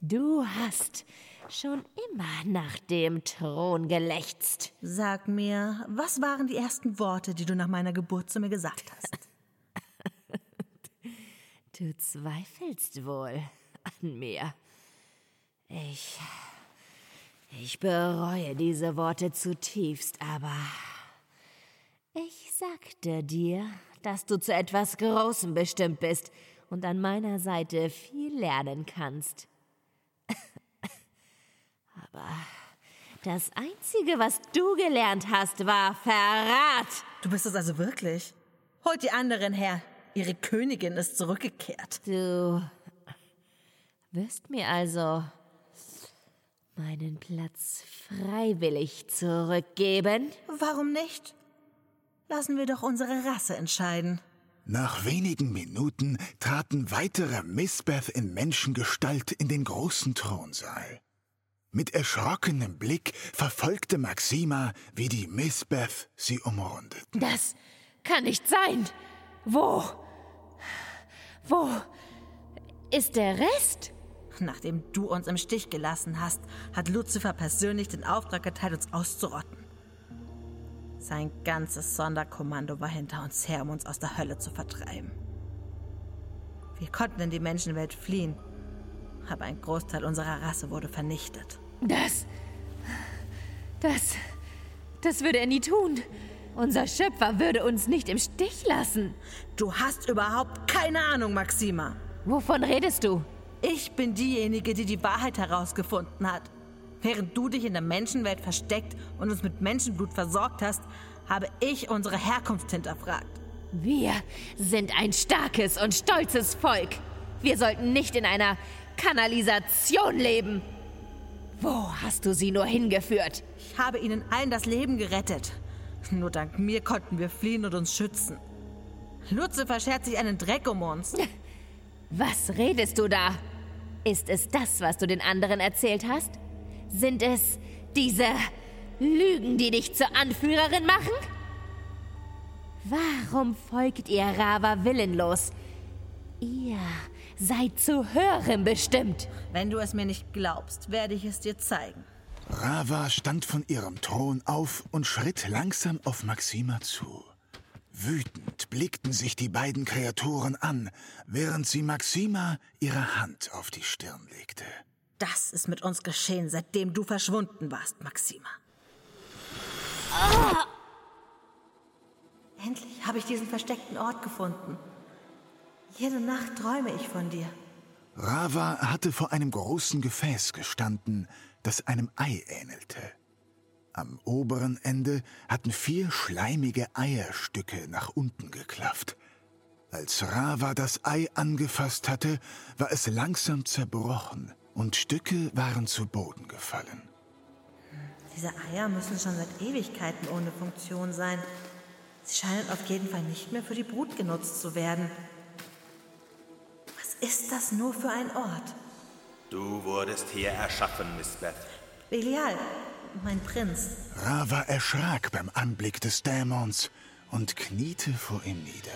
Du hast schon immer nach dem Thron gelächzt. Sag mir, was waren die ersten Worte, die du nach meiner Geburt zu mir gesagt hast? Du zweifelst wohl an mir. Ich. Ich bereue diese Worte zutiefst, aber ich sagte dir, dass du zu etwas Großem bestimmt bist und an meiner Seite viel lernen kannst. aber das Einzige, was du gelernt hast, war Verrat. Du bist es also wirklich? Holt die anderen her. Ihre Königin ist zurückgekehrt. Du wirst mir also meinen Platz freiwillig zurückgeben? Warum nicht? Lassen wir doch unsere Rasse entscheiden. Nach wenigen Minuten traten weitere Misbeth in Menschengestalt in den großen Thronsaal. Mit erschrockenem Blick verfolgte Maxima, wie die Misbeth sie umrundeten. Das kann nicht sein. Wo? Wo ist der Rest? Nachdem du uns im Stich gelassen hast, hat Lucifer persönlich den Auftrag erteilt, uns auszurotten. Sein ganzes Sonderkommando war hinter uns her, um uns aus der Hölle zu vertreiben. Wir konnten in die Menschenwelt fliehen, aber ein Großteil unserer Rasse wurde vernichtet. Das. Das. Das würde er nie tun. Unser Schöpfer würde uns nicht im Stich lassen. Du hast überhaupt keine Ahnung, Maxima. Wovon redest du? Ich bin diejenige, die die Wahrheit herausgefunden hat. Während du dich in der Menschenwelt versteckt und uns mit Menschenblut versorgt hast, habe ich unsere Herkunft hinterfragt. Wir sind ein starkes und stolzes Volk. Wir sollten nicht in einer Kanalisation leben. Wo hast du sie nur hingeführt? Ich habe ihnen allen das Leben gerettet. Nur dank mir konnten wir fliehen und uns schützen. Lucifer schert sich einen Dreck um uns. Was redest du da? Ist es das, was du den anderen erzählt hast? Sind es diese Lügen, die dich zur Anführerin machen? Warum folgt ihr Rava willenlos? Ihr seid zu Höherem bestimmt. Wenn du es mir nicht glaubst, werde ich es dir zeigen. Rava stand von ihrem Thron auf und schritt langsam auf Maxima zu. Wütend blickten sich die beiden Kreaturen an, während sie Maxima ihre Hand auf die Stirn legte. Das ist mit uns geschehen, seitdem du verschwunden warst, Maxima. Ah! Endlich habe ich diesen versteckten Ort gefunden. Jede Nacht träume ich von dir. Rava hatte vor einem großen Gefäß gestanden, das einem Ei ähnelte. Am oberen Ende hatten vier schleimige Eierstücke nach unten geklafft. Als Rava das Ei angefasst hatte, war es langsam zerbrochen und Stücke waren zu Boden gefallen. Diese Eier müssen schon seit Ewigkeiten ohne Funktion sein. Sie scheinen auf jeden Fall nicht mehr für die Brut genutzt zu werden. Was ist das nur für ein Ort? Du wurdest hier erschaffen, Miss Beth. Belial, mein Prinz. Rava erschrak beim Anblick des Dämons und kniete vor ihm nieder.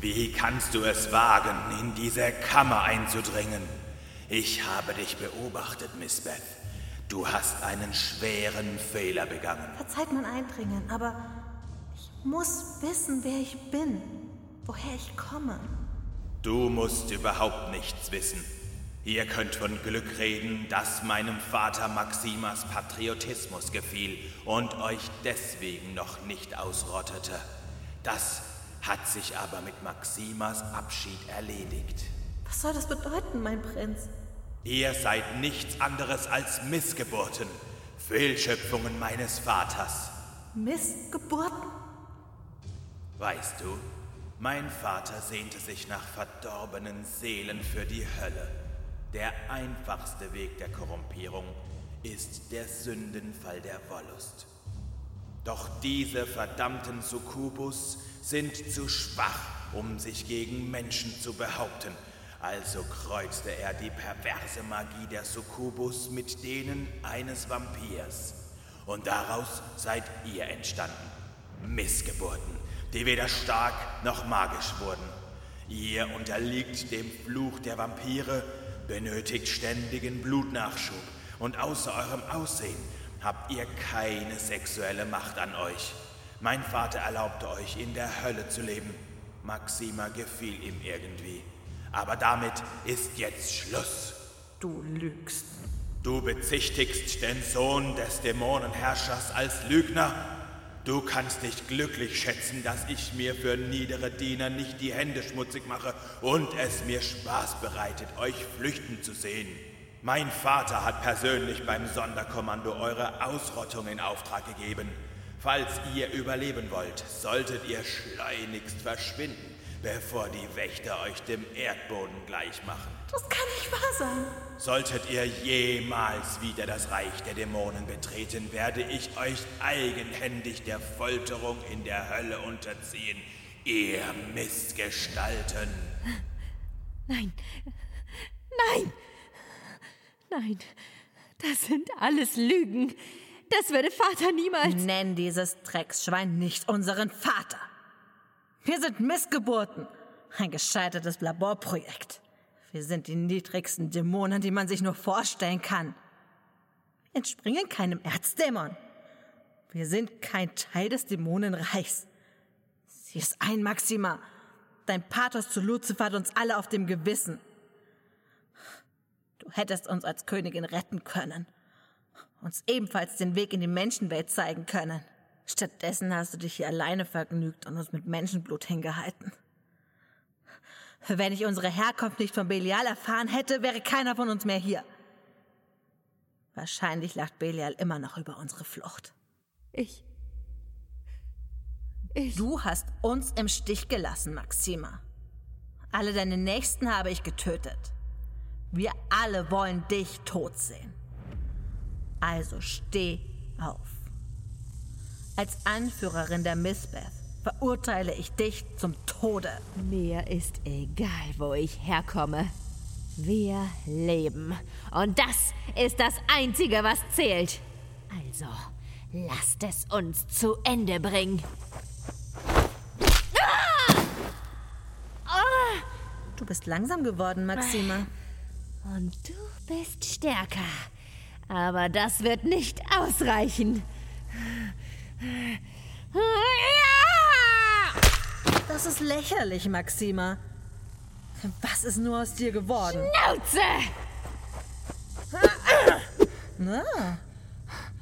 Wie kannst du es wagen, in diese Kammer einzudringen? Ich habe dich beobachtet, Miss Beth. Du hast einen schweren Fehler begangen. Verzeiht mein Eindringen, aber ich muss wissen, wer ich bin, woher ich komme. Du musst überhaupt nichts wissen. Ihr könnt von Glück reden, dass meinem Vater Maximas Patriotismus gefiel und euch deswegen noch nicht ausrottete. Das hat sich aber mit Maximas Abschied erledigt. Was soll das bedeuten, mein Prinz? Ihr seid nichts anderes als Missgeburten, Fehlschöpfungen meines Vaters. Missgeburten? Weißt du, mein Vater sehnte sich nach verdorbenen Seelen für die Hölle. Der einfachste Weg der Korrumpierung ist der Sündenfall der Wollust. Doch diese verdammten Succubus sind zu schwach, um sich gegen Menschen zu behaupten. Also kreuzte er die perverse Magie der Succubus mit denen eines Vampirs. Und daraus seid ihr entstanden. Missgeburten, die weder stark noch magisch wurden. Ihr unterliegt dem Fluch der Vampire, benötigt ständigen Blutnachschub und außer eurem Aussehen habt ihr keine sexuelle Macht an euch. Mein Vater erlaubte euch, in der Hölle zu leben. Maxima gefiel ihm irgendwie. Aber damit ist jetzt Schluss. Du lügst. Du bezichtigst den Sohn des Dämonenherrschers als Lügner. Du kannst dich glücklich schätzen, dass ich mir für niedere Diener nicht die Hände schmutzig mache und es mir Spaß bereitet, euch flüchten zu sehen. Mein Vater hat persönlich beim Sonderkommando eure Ausrottung in Auftrag gegeben. Falls ihr überleben wollt, solltet ihr schleunigst verschwinden, bevor die Wächter euch dem Erdboden gleich machen. Das kann nicht wahr sein. Solltet ihr jemals wieder das Reich der Dämonen betreten, werde ich euch eigenhändig der Folterung in der Hölle unterziehen, ihr Missgestalten. Nein, nein, nein, das sind alles Lügen. Das würde Vater niemals. Nenn dieses Drecksschwein nicht unseren Vater. Wir sind Missgeburten. Ein gescheitertes Laborprojekt. Wir sind die niedrigsten Dämonen, die man sich nur vorstellen kann. Wir entspringen keinem Erzdämon. Wir sind kein Teil des Dämonenreichs. Sie ist ein, Maxima. Dein Pathos zu Lucifer hat uns alle auf dem Gewissen. Du hättest uns als Königin retten können. Uns ebenfalls den Weg in die Menschenwelt zeigen können. Stattdessen hast du dich hier alleine vergnügt und uns mit Menschenblut hingehalten. Wenn ich unsere Herkunft nicht von Belial erfahren hätte, wäre keiner von uns mehr hier. Wahrscheinlich lacht Belial immer noch über unsere Flucht. Ich. Ich. Du hast uns im Stich gelassen, Maxima. Alle deine Nächsten habe ich getötet. Wir alle wollen dich tot sehen. Also steh auf. Als Anführerin der Misbeth verurteile ich dich zum Tode. Mir ist egal, wo ich herkomme. Wir leben. Und das ist das Einzige, was zählt. Also, lasst es uns zu Ende bringen. Du bist langsam geworden, Maxima. Und du bist stärker. Aber das wird nicht ausreichen. Das ist lächerlich, Maxima. Was ist nur aus dir geworden? Schnauze! Na,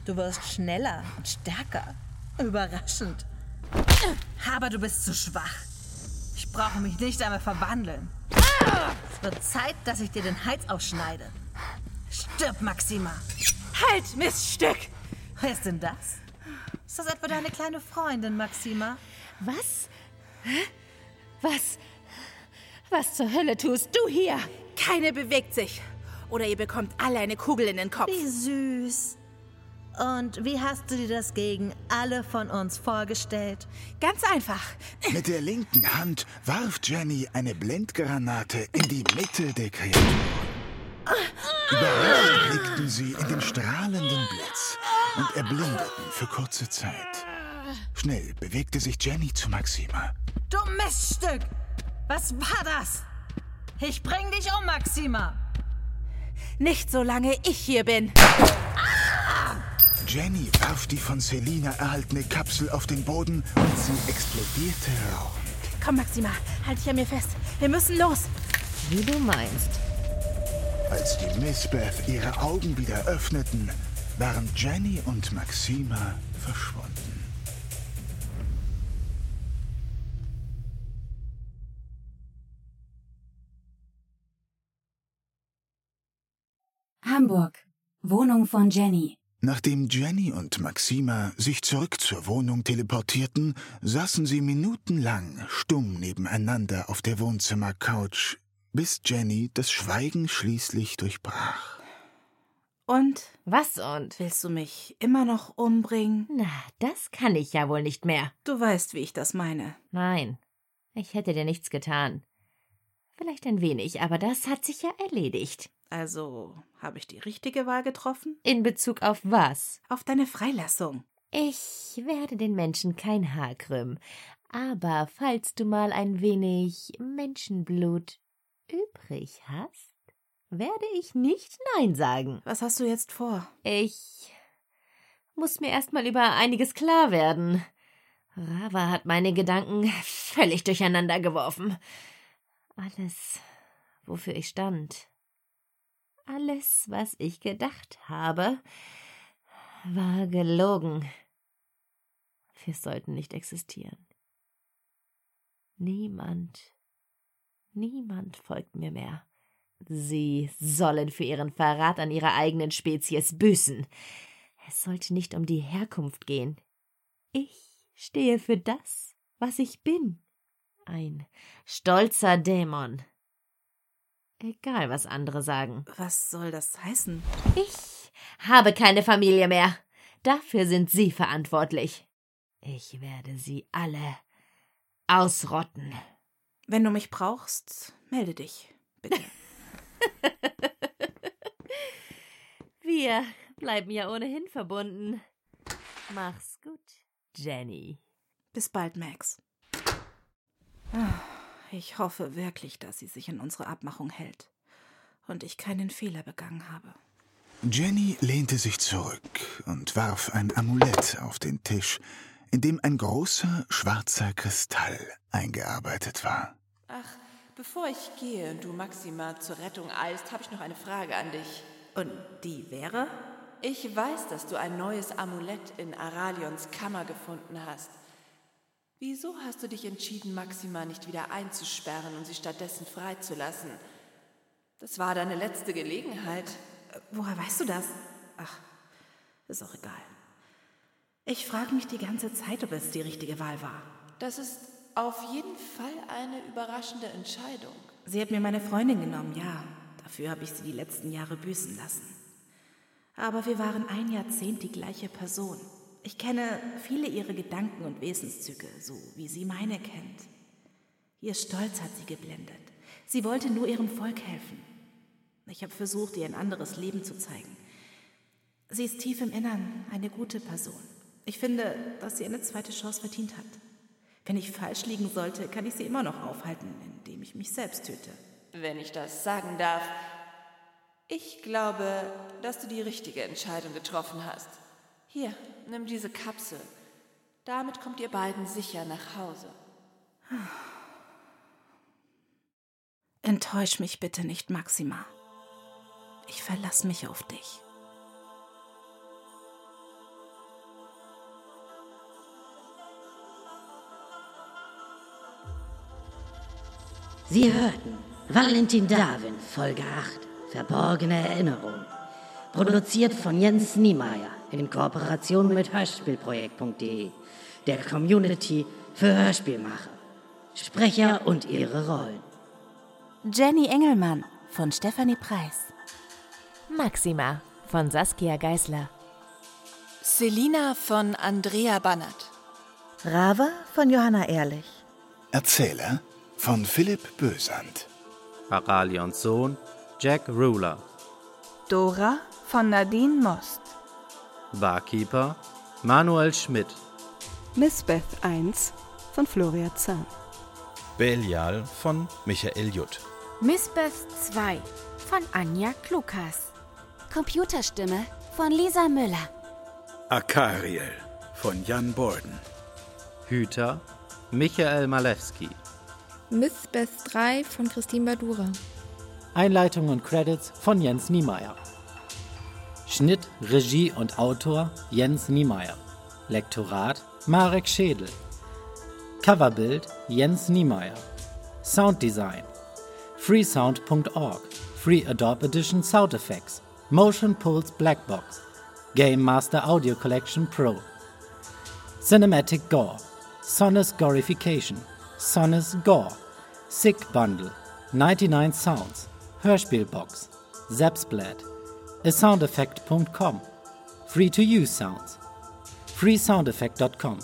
du wirst schneller und stärker. Überraschend. Aber du bist zu schwach. Ich brauche mich nicht einmal verwandeln. Es wird Zeit, dass ich dir den Hals ausschneide. Stirb, Maxima. Halt, Miststück! Wer ist denn das? Ist das etwa deine kleine Freundin, Maxima? Was? Was? Was zur Hölle tust du hier? Keine bewegt sich. Oder ihr bekommt alle eine Kugel in den Kopf. Wie süß. Und wie hast du dir das gegen alle von uns vorgestellt? Ganz einfach. Mit der linken Hand warf Jenny eine Blendgranate in die Mitte der Kreatur. Überrascht blickten sie in den strahlenden Blitz und erblindeten für kurze Zeit. Schnell bewegte sich Jenny zu Maxima. Du Miststück! Was war das? Ich bring dich um, Maxima! Nicht solange ich hier bin. Jenny warf die von Selina erhaltene Kapsel auf den Boden und sie explodierte rauchend. Komm, Maxima, halt dich an mir fest. Wir müssen los. Wie du meinst. Als die Missbeth ihre Augen wieder öffneten, waren Jenny und Maxima verschwunden. Hamburg. Wohnung von Jenny. Nachdem Jenny und Maxima sich zurück zur Wohnung teleportierten, saßen sie minutenlang stumm nebeneinander auf der Wohnzimmercouch, bis Jenny das Schweigen schließlich durchbrach. Und? Was und? Willst du mich immer noch umbringen? Na, das kann ich ja wohl nicht mehr. Du weißt, wie ich das meine. Nein, ich hätte dir nichts getan. Vielleicht ein wenig, aber das hat sich ja erledigt. Also, habe ich die richtige Wahl getroffen? In Bezug auf was? Auf deine Freilassung. Ich werde den Menschen kein Haar krümmen. Aber falls du mal ein wenig Menschenblut übrig hast, werde ich nicht Nein sagen. Was hast du jetzt vor? Ich muss mir erst mal über einiges klar werden. Rava hat meine Gedanken völlig durcheinander geworfen. Alles, wofür ich stand, alles, was ich gedacht habe, war gelogen. Wir sollten nicht existieren. Niemand, niemand folgt mir mehr. Sie sollen für ihren Verrat an ihrer eigenen Spezies büßen. Es sollte nicht um die Herkunft gehen. Ich stehe für das, was ich bin. Ein stolzer Dämon, Egal, was andere sagen. Was soll das heißen? Ich habe keine Familie mehr. Dafür sind Sie verantwortlich. Ich werde Sie alle ausrotten. Wenn du mich brauchst, melde dich, bitte. Wir bleiben ja ohnehin verbunden. Mach's gut, Jenny. Bis bald, Max. Ich hoffe wirklich, dass sie sich an unsere Abmachung hält und ich keinen Fehler begangen habe. Jenny lehnte sich zurück und warf ein Amulett auf den Tisch, in dem ein großer schwarzer Kristall eingearbeitet war. Ach, bevor ich gehe und du Maxima zur Rettung eilst, habe ich noch eine Frage an dich. Und die wäre? Ich weiß, dass du ein neues Amulett in Aralions Kammer gefunden hast. Wieso hast du dich entschieden, Maxima nicht wieder einzusperren und sie stattdessen freizulassen? Das war deine letzte Gelegenheit. Woher weißt du das? Ach, ist auch egal. Ich frage mich die ganze Zeit, ob es die richtige Wahl war. Das ist auf jeden Fall eine überraschende Entscheidung. Sie hat mir meine Freundin genommen, ja. Dafür habe ich sie die letzten Jahre büßen lassen. Aber wir waren ein Jahrzehnt die gleiche Person. Ich kenne viele ihrer Gedanken und Wesenszüge, so wie sie meine kennt. Ihr Stolz hat sie geblendet. Sie wollte nur ihrem Volk helfen. Ich habe versucht, ihr ein anderes Leben zu zeigen. Sie ist tief im Innern eine gute Person. Ich finde, dass sie eine zweite Chance verdient hat. Wenn ich falsch liegen sollte, kann ich sie immer noch aufhalten, indem ich mich selbst töte. Wenn ich das sagen darf, ich glaube, dass du die richtige Entscheidung getroffen hast. Hier, nimm diese Kapsel. Damit kommt ihr beiden sicher nach Hause. Enttäusch mich bitte nicht, Maxima. Ich verlasse mich auf dich. Sie hörten Valentin Darwin, Folge 8, Verborgene Erinnerung. Produziert von Jens Niemeyer in Kooperation mit Hörspielprojekt.de, der Community für Hörspielmacher. Sprecher und ihre Rollen. Jenny Engelmann von Stefanie Preis. Maxima von Saskia Geisler. Selina von Andrea Bannert. Rava von Johanna Ehrlich. Erzähler von Philipp Bösand. Aralions Sohn Jack Ruler. Dora von Nadine Most. Barkeeper Manuel Schmidt. Beth 1 von Floria Zahn. Belial von Michael Jutt. Beth 2 von Anja Klukas. Computerstimme von Lisa Müller. Akariel von Jan Borden. Hüter Michael Malewski. Mythbeth 3 von Christine Badura. Einleitung und Credits von Jens Niemeyer. Schnitt, Regie und Autor Jens Niemeyer. Lektorat Marek Schädel. Coverbild Jens Niemeyer. Sounddesign freesound.org. Free Adobe Edition Sound Effects. Motion Pulse Blackbox. Game Master Audio Collection Pro. Cinematic Gore. Sonus Gorification. Sonus Gore. Sick Bundle. 99 Sounds. Hörspielbox. Zapsplat. asoundeffect.com. Free to use sounds. freesoundeffect.com.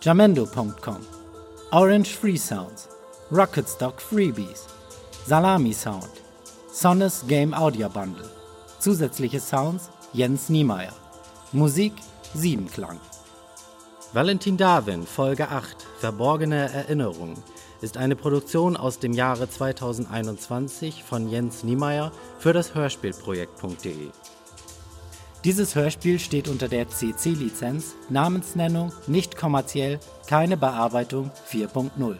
jamendo.com. Orange Free Sounds. Rocket Stock Freebies. Salami Sound. Sonus Game Audio Bundle. Zusätzliche Sounds Jens Niemeyer. Musik Siebenklang. Valentin Darwin, Folge 8, Verborgene Erinnerungen, ist eine Produktion aus dem Jahre 2021 von Jens Niemeyer für das Hörspielprojekt.de. Dieses Hörspiel steht unter der CC-Lizenz, Namensnennung nicht kommerziell, keine Bearbeitung 4.0.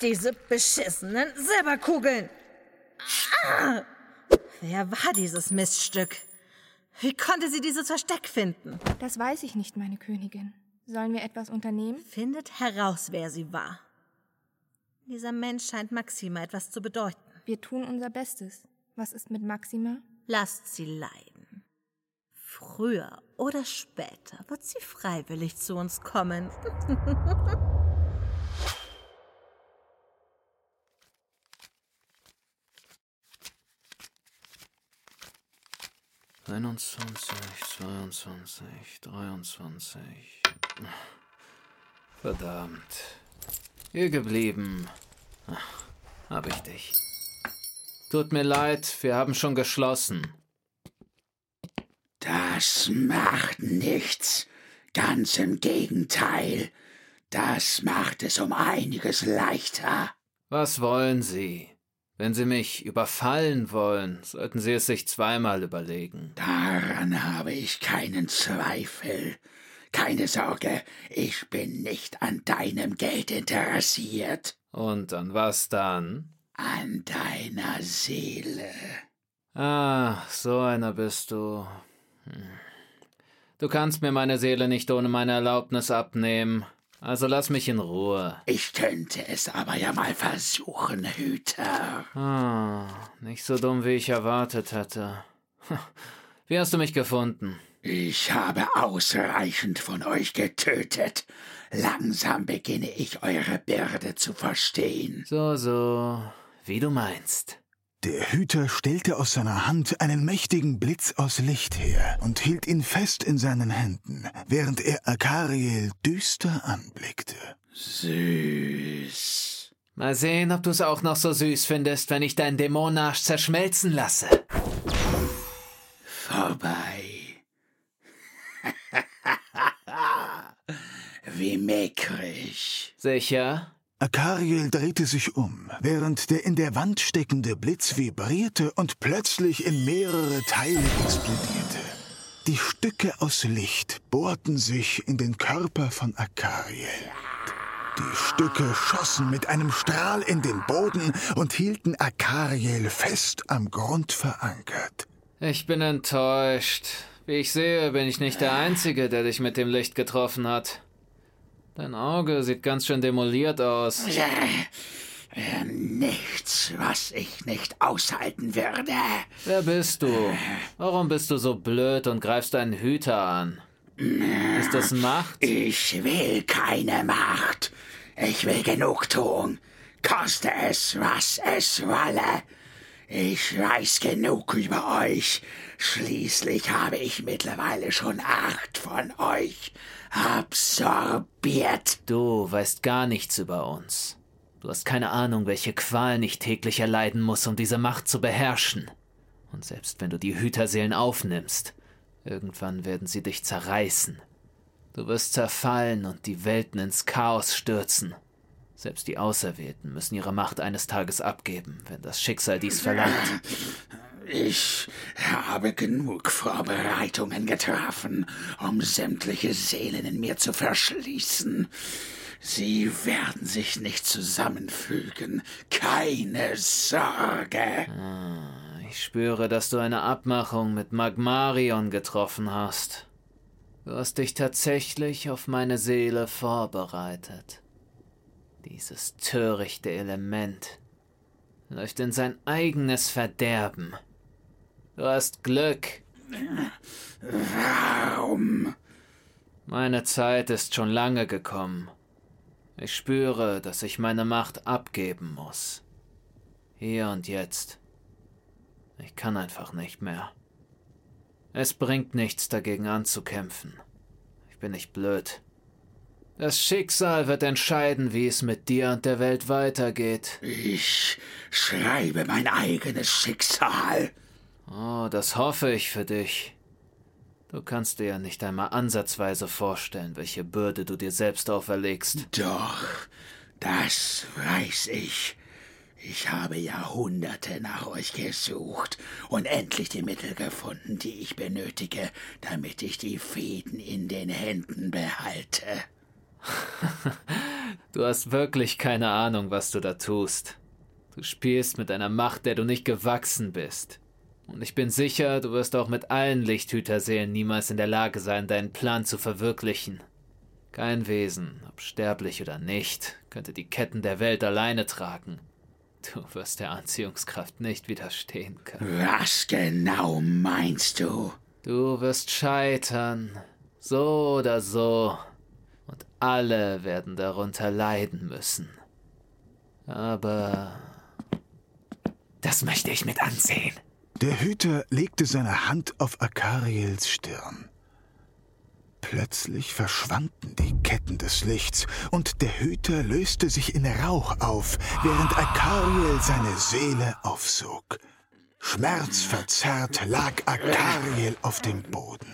diese beschissenen Silberkugeln. Ah, wer war dieses Miststück? Wie konnte sie dieses Versteck finden? Das weiß ich nicht, meine Königin. Sollen wir etwas unternehmen? Findet heraus, wer sie war. Dieser Mensch scheint Maxima etwas zu bedeuten. Wir tun unser Bestes. Was ist mit Maxima? Lasst sie leiden. Früher oder später wird sie freiwillig zu uns kommen. 21, 22, 23. Verdammt. Hier geblieben. Ach, hab ich dich. Tut mir leid, wir haben schon geschlossen. Das macht nichts. Ganz im Gegenteil. Das macht es um einiges leichter. Was wollen Sie? Wenn Sie mich überfallen wollen, sollten Sie es sich zweimal überlegen. Daran habe ich keinen Zweifel. Keine Sorge, ich bin nicht an deinem Geld interessiert. Und an was dann? An deiner Seele. Ah, so einer bist du. Hm. Du kannst mir meine Seele nicht ohne meine Erlaubnis abnehmen. Also lass mich in Ruhe. Ich könnte es aber ja mal versuchen, Hüter. Ah, nicht so dumm, wie ich erwartet hatte. Wie hast du mich gefunden? Ich habe ausreichend von euch getötet. Langsam beginne ich eure Bürde zu verstehen. So, so, wie du meinst. Der Hüter stellte aus seiner Hand einen mächtigen Blitz aus Licht her und hielt ihn fest in seinen Händen, während er Akariel düster anblickte. Süß. Mal sehen, ob du es auch noch so süß findest, wenn ich deinen Dämonarsch zerschmelzen lasse. Vorbei. Wie mickrig. Sicher? Akariel drehte sich um, während der in der Wand steckende Blitz vibrierte und plötzlich in mehrere Teile explodierte. Die Stücke aus Licht bohrten sich in den Körper von Akariel. Die Stücke schossen mit einem Strahl in den Boden und hielten Akariel fest am Grund verankert. Ich bin enttäuscht. Wie ich sehe, bin ich nicht der Einzige, der dich mit dem Licht getroffen hat. Dein Auge sieht ganz schön demoliert aus. Äh, Nichts, was ich nicht aushalten würde. Wer bist du? Warum bist du so blöd und greifst einen Hüter an? Ist das Macht? Ich will keine Macht. Ich will Genugtuung. Koste es, was es wolle. Ich weiß genug über euch. Schließlich habe ich mittlerweile schon acht von euch absorbiert. Du weißt gar nichts über uns. Du hast keine Ahnung, welche Qualen ich täglich erleiden muss, um diese Macht zu beherrschen. Und selbst wenn du die Hüterseelen aufnimmst, irgendwann werden sie dich zerreißen. Du wirst zerfallen und die Welten ins Chaos stürzen. Selbst die Auserwählten müssen ihre Macht eines Tages abgeben, wenn das Schicksal dies verlangt. Ich habe genug Vorbereitungen getroffen, um sämtliche Seelen in mir zu verschließen. Sie werden sich nicht zusammenfügen. Keine Sorge. Ah, ich spüre, dass du eine Abmachung mit Magmarion getroffen hast. Du hast dich tatsächlich auf meine Seele vorbereitet. Dieses törichte Element läuft in sein eigenes Verderben. Du hast Glück. Warum? Meine Zeit ist schon lange gekommen. Ich spüre, dass ich meine Macht abgeben muss. Hier und jetzt. Ich kann einfach nicht mehr. Es bringt nichts dagegen anzukämpfen. Ich bin nicht blöd. Das Schicksal wird entscheiden, wie es mit dir und der Welt weitergeht. Ich schreibe mein eigenes Schicksal. Oh, das hoffe ich für dich. Du kannst dir ja nicht einmal ansatzweise vorstellen, welche Bürde du dir selbst auferlegst. Doch, das weiß ich. Ich habe Jahrhunderte nach euch gesucht und endlich die Mittel gefunden, die ich benötige, damit ich die Fäden in den Händen behalte. du hast wirklich keine Ahnung, was du da tust. Du spielst mit einer Macht, der du nicht gewachsen bist. Und ich bin sicher, du wirst auch mit allen Lichthüterseelen niemals in der Lage sein, deinen Plan zu verwirklichen. Kein Wesen, ob sterblich oder nicht, könnte die Ketten der Welt alleine tragen. Du wirst der Anziehungskraft nicht widerstehen können. Was genau meinst du? Du wirst scheitern. So oder so. Und alle werden darunter leiden müssen. Aber das möchte ich mit ansehen. Der Hüter legte seine Hand auf Akariels Stirn. Plötzlich verschwanden die Ketten des Lichts und der Hüter löste sich in Rauch auf, während Akariel seine Seele aufsog. Schmerzverzerrt lag Akariel auf dem Boden.